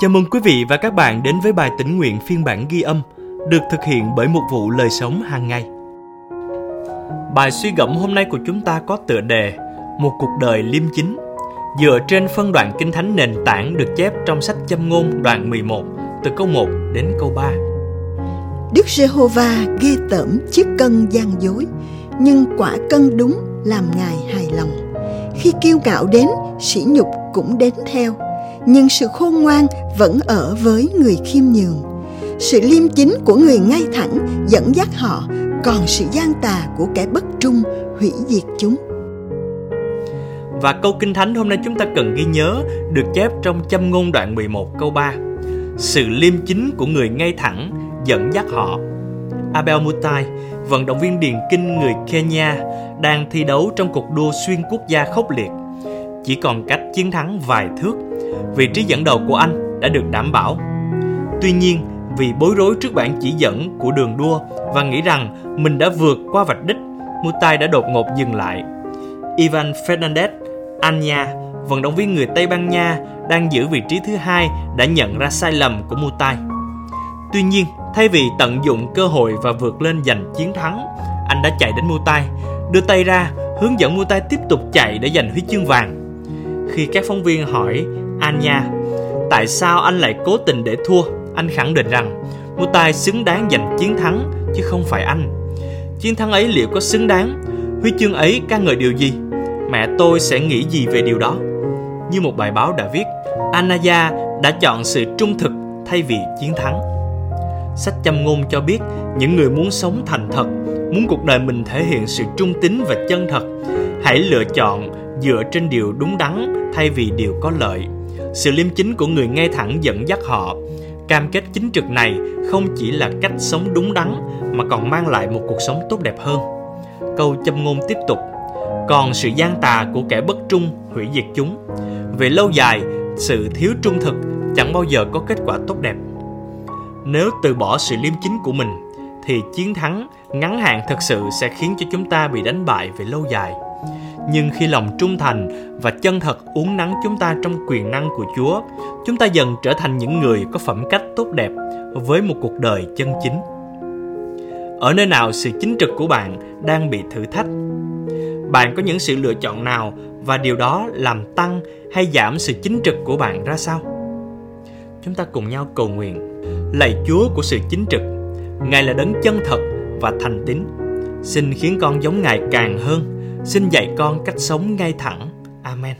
Chào mừng quý vị và các bạn đến với bài tĩnh nguyện phiên bản ghi âm được thực hiện bởi một vụ lời sống hàng ngày. Bài suy gẫm hôm nay của chúng ta có tựa đề Một cuộc đời liêm chính dựa trên phân đoạn kinh thánh nền tảng được chép trong sách châm ngôn đoạn 11 từ câu 1 đến câu 3. Đức Giê-hô-va ghê tởm chiếc cân gian dối, nhưng quả cân đúng làm Ngài hài lòng. Khi kiêu ngạo đến, sỉ nhục cũng đến theo, nhưng sự khôn ngoan vẫn ở với người khiêm nhường. Sự liêm chính của người ngay thẳng dẫn dắt họ, còn sự gian tà của kẻ bất trung hủy diệt chúng. Và câu kinh thánh hôm nay chúng ta cần ghi nhớ được chép trong châm ngôn đoạn 11 câu 3. Sự liêm chính của người ngay thẳng dẫn dắt họ. Abel Mutai, vận động viên điền kinh người Kenya, đang thi đấu trong cuộc đua xuyên quốc gia khốc liệt. Chỉ còn cách chiến thắng vài thước, vị trí dẫn đầu của anh đã được đảm bảo. Tuy nhiên, vì bối rối trước bản chỉ dẫn của đường đua và nghĩ rằng mình đã vượt qua vạch đích, Mutai đã đột ngột dừng lại. Ivan Fernandez, Anya, vận động viên người Tây Ban Nha đang giữ vị trí thứ hai đã nhận ra sai lầm của Mutai. Tuy nhiên, thay vì tận dụng cơ hội và vượt lên giành chiến thắng, anh đã chạy đến Mutai, đưa tay ra hướng dẫn Mutai tiếp tục chạy để giành huy chương vàng. Khi các phóng viên hỏi Anya tại sao anh lại cố tình để thua, anh khẳng định rằng Mutai xứng đáng giành chiến thắng chứ không phải anh. Chiến thắng ấy liệu có xứng đáng? Huy chương ấy ca ngợi điều gì? Mẹ tôi sẽ nghĩ gì về điều đó? Như một bài báo đã viết, Anaya đã chọn sự trung thực thay vì chiến thắng. Sách châm ngôn cho biết những người muốn sống thành thật, muốn cuộc đời mình thể hiện sự trung tín và chân thật, hãy lựa chọn dựa trên điều đúng đắn thay vì điều có lợi. Sự liêm chính của người ngay thẳng dẫn dắt họ. Cam kết chính trực này không chỉ là cách sống đúng đắn mà còn mang lại một cuộc sống tốt đẹp hơn. Câu châm ngôn tiếp tục còn sự gian tà của kẻ bất trung hủy diệt chúng. Về lâu dài, sự thiếu trung thực chẳng bao giờ có kết quả tốt đẹp. Nếu từ bỏ sự liêm chính của mình, thì chiến thắng ngắn hạn thực sự sẽ khiến cho chúng ta bị đánh bại về lâu dài. Nhưng khi lòng trung thành và chân thật uốn nắn chúng ta trong quyền năng của Chúa, chúng ta dần trở thành những người có phẩm cách tốt đẹp với một cuộc đời chân chính. Ở nơi nào sự chính trực của bạn đang bị thử thách? Bạn có những sự lựa chọn nào và điều đó làm tăng hay giảm sự chính trực của bạn ra sao? Chúng ta cùng nhau cầu nguyện. Lạy Chúa của sự chính trực, Ngài là đấng chân thật và thành tín. Xin khiến con giống Ngài càng hơn. Xin dạy con cách sống ngay thẳng. Amen.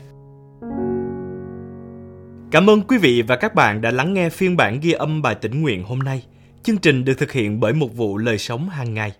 Cảm ơn quý vị và các bạn đã lắng nghe phiên bản ghi âm bài tĩnh nguyện hôm nay. Chương trình được thực hiện bởi một vụ lời sống hàng ngày.